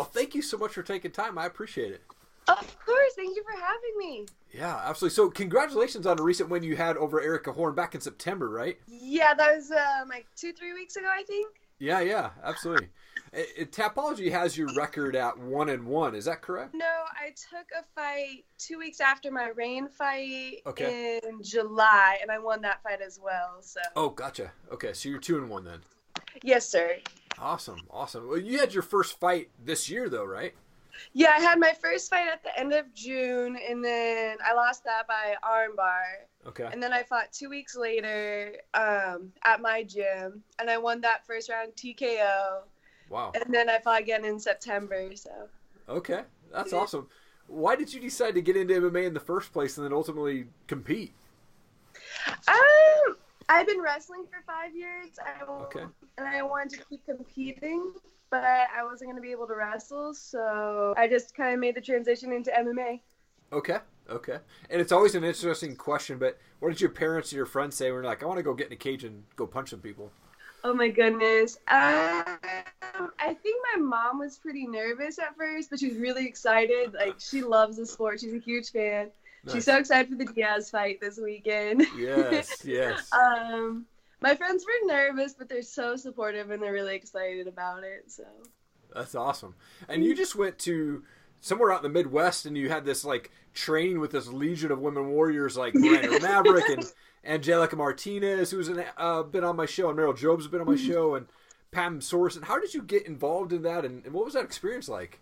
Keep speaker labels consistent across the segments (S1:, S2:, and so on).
S1: Well, thank you so much for taking time. I appreciate it.
S2: Of course. Thank you for having me.
S1: Yeah, absolutely. So, congratulations on a recent win you had over Erica Horn back in September, right?
S2: Yeah, that was um, like two, three weeks ago, I think.
S1: Yeah, yeah, absolutely. it, Tapology has your record at one and one. Is that correct?
S2: No, I took a fight two weeks after my rain fight
S1: Okay.
S2: in July, and I won that fight as well. So
S1: Oh, gotcha. Okay, so you're two and one then.
S2: Yes, sir.
S1: Awesome, awesome. Well, you had your first fight this year, though, right?
S2: Yeah, I had my first fight at the end of June, and then I lost that by armbar.
S1: Okay.
S2: And then I fought two weeks later um, at my gym, and I won that first round TKO.
S1: Wow.
S2: And then I fought again in September. So
S1: Okay, that's awesome. Why did you decide to get into MMA in the first place and then ultimately compete?
S2: um, I've been wrestling for five years. I,
S1: Okay.
S2: And I wanted to keep competing, but I wasn't going to be able to wrestle, so I just kind of made the transition into MMA.
S1: Okay, okay. And it's always an interesting question, but what did your parents or your friends say when you're like, I want to go get in a cage and go punch some people?
S2: Oh my goodness. Um, I think my mom was pretty nervous at first, but she was really excited. Like she loves the sport. She's a huge fan.
S1: Nice.
S2: She's so excited for the Diaz fight this weekend.
S1: Yes, yes.
S2: um, my friends were nervous, but they're so supportive and they're really excited about it. So
S1: That's awesome. And you just went to somewhere out in the Midwest and you had this like training with this legion of women warriors like Miranda Maverick and Angelica Martinez, who's an, uh, been on my show, and Meryl Job's been on my show, and Pam Sorensen. How did you get involved in that, and, and what was that experience like?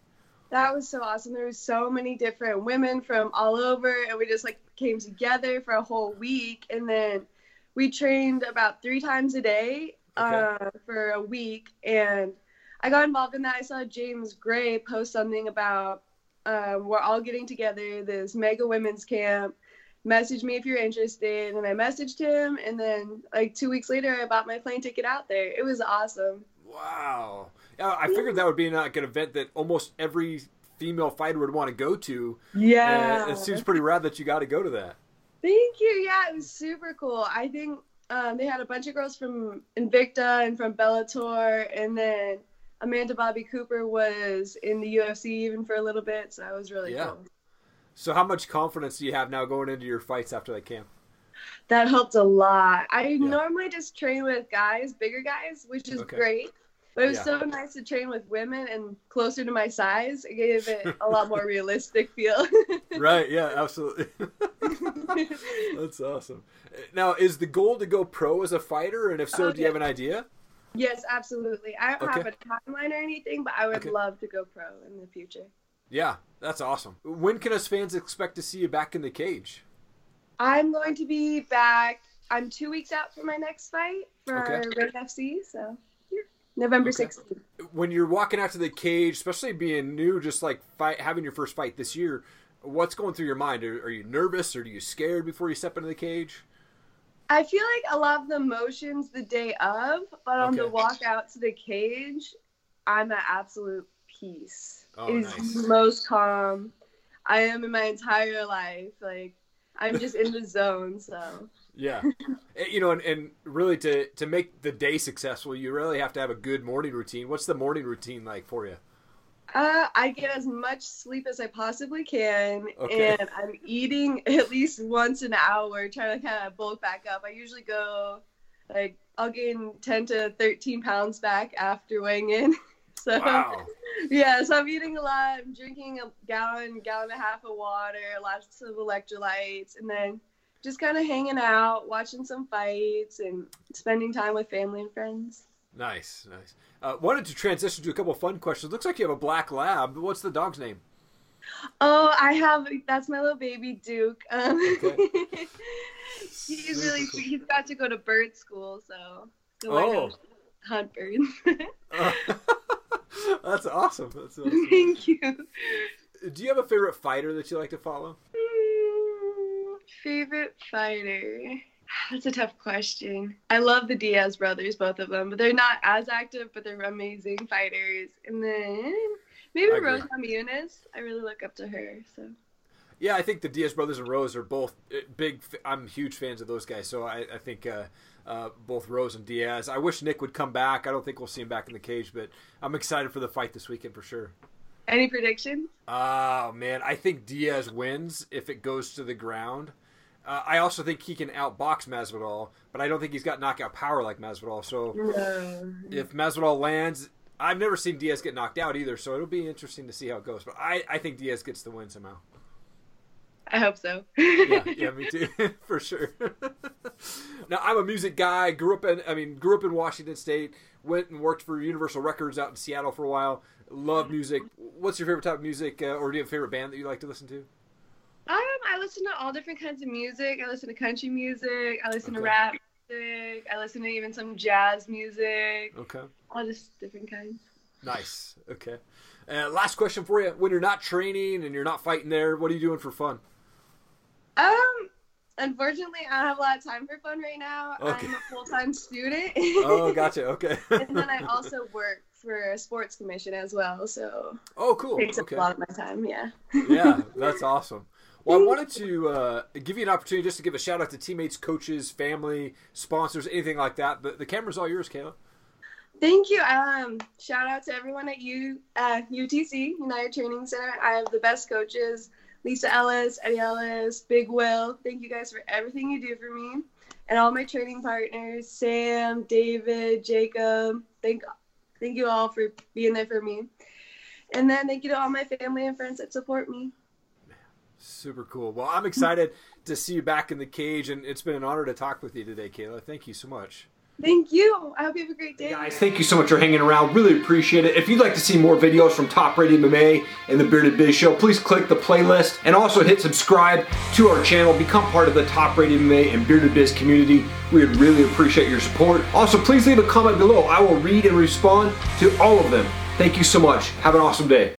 S2: That was so awesome. There was so many different women from all over, and we just like came together for a whole week, and then we trained about three times a day uh, for a week, and I got involved in that. I saw James Gray post something about um, we're all getting together, this mega women's camp. Message me if you're interested, and I messaged him, and then like two weeks later, I bought my plane ticket out there. It was awesome.
S1: Wow. Yeah, I figured that would be like an event that almost every female fighter would want to go to.
S2: Yeah,
S1: And it seems pretty rad that you got to go to that.
S2: Thank you. Yeah, it was super cool. I think um, they had a bunch of girls from Invicta and from Bellator, and then Amanda Bobby Cooper was in the UFC even for a little bit, so that was really
S1: Yeah.
S2: cool.
S1: So, how much confidence do you have now going into your fights after that camp?
S2: That helped a lot. I normally just train with guys, bigger guys, which is
S1: Okay.
S2: great. But it was
S1: Yeah.
S2: so nice to train with women and closer to my size. It gave it a lot more realistic feel.
S1: right. Yeah. Absolutely. That's awesome. Now, is the goal to go pro as a fighter? And if so, oh, do you have an idea?
S2: yes, absolutely. I don't have a timeline or anything, but I would
S1: Okay.
S2: love to go pro in the future.
S1: Yeah, that's awesome. When can us fans expect to see you back in the cage?
S2: I'm going to be back. I'm two weeks out from my next fight for
S1: Okay.
S2: Red FC, so November
S1: Okay.
S2: 16th.
S1: When you're walking out to the cage, especially being new, just like fight, having your first fight this year, what's going through your mind? Are, are you nervous or are you scared before you step into the cage?
S2: I feel like a lot of the emotions the day of, but on the walk out to the cage, I'm at absolute peace.
S1: Oh,
S2: it is
S1: nice.
S2: the most calm I am in my entire life. Like I'm just in the zone. So
S1: Yeah, Eh, you know, and, and really to to make the day successful, you really have to have a good morning routine. What's the morning routine like for you?
S2: uh, I get as much sleep as I possibly can,
S1: Okay.
S2: and I'm eating at least once an hour, trying to kind of bulk back up. I usually go like I'll gain 10 to 13 pounds back after weighing in. So
S1: Wow.
S2: yeah, so I'm eating a lot. I'm drinking a gallon, gallon and a half of water, lots of electrolytes, and then just kind of hanging out, watching some fights, and spending time with family and friends.
S1: Nice, nice. Uh, wanted to transition to a couple of fun questions. Looks like you have a black lab. What's the dog's name?
S2: Oh, I have. That's my little baby Duke. Um,
S1: Okay.
S2: he's really he's got to go to bird school, so how
S1: Oh.
S2: hunt birds.
S1: Uh, that's awesome. That's awesome.
S2: Thank you.
S1: Do you have a favorite fighter that you like to follow?
S2: Favorite fighter? That's a tough question. I love the Diaz brothers, both of them, but they're not as active, but they're amazing fighters. And then maybe Rose Namajunas. I really look up to her. So
S1: Yeah, I think the Diaz brothers and Rose are both uh, big. I'm huge fans of those guys, so I, I think uh, uh, both Rose and Diaz. I wish Nick would come back. I don't think we'll see him back in the cage, but I'm excited for the fight this weekend for sure.
S2: Any predictions?
S1: Oh man, I think Diaz wins if it goes to the ground. Uh, I also think he can outbox Masvidal, but I don't think he's got knockout power like Masvidal. So
S2: No.
S1: if Masvidal lands, I've never seen Diaz get knocked out either, so it'll be interesting to see how it goes. But I, I think Diaz gets the win somehow.
S2: I hope so.
S1: Yeah, yeah, me too, for sure. now I'm a music guy. Grew up in, I mean, grew up in Washington State. Went and worked for Universal Records out in Seattle for a while. Love music. What's your favorite type of music, uh, or do you have a favorite band that you like to listen to?
S2: I listen to all different kinds of music. I listen to country music. I listen to rap music. I listen to even some jazz music.
S1: Okay.
S2: All just different kinds.
S1: Nice. Okay. Uh, last question for you: When you're not training and you're not fighting there, what are you doing for fun?
S2: Um, unfortunately, I don't have a lot of time for fun right now.
S1: Okay.
S2: I'm a full time student.
S1: Oh, gotcha. Okay.
S2: and then I also work for a sports commission as well, so
S1: oh, cool.
S2: it takes
S1: Okay.
S2: up a lot of my time. Yeah.
S1: yeah, that's awesome. Well, I wanted to uh, give you an opportunity just to give a shout out to teammates, coaches, family, sponsors, anything like that. But the camera's all yours, Kayla.
S2: Thank you. Um, shout out to everyone at U uh, UTC United Training Center. I have the best coaches: Lisa Ellis, Eddie Ellis, Big Will. Thank you guys for everything you do for me, and all my training partners: Sam, David, Jacob. Thank, thank you all for being there for me, and then thank you to all my family and friends that support me.
S1: Super cool. Well, I'm excited to see you back in the cage, and it's been an honor to talk with you today, Kayla. Thank you so much.
S2: Thank you. I hope you have a great day.
S3: Guys, thank you so much for hanging around. Really appreciate it. If you'd like to see more videos from Top Rated MMA and the Bearded Biz Show, please click the playlist and also hit subscribe to our channel. Become part of the Top Rated MMA and Bearded Biz community. We would really appreciate your support. Also, please leave a comment below. I will read and respond to all of them. Thank you so much. Have an awesome day.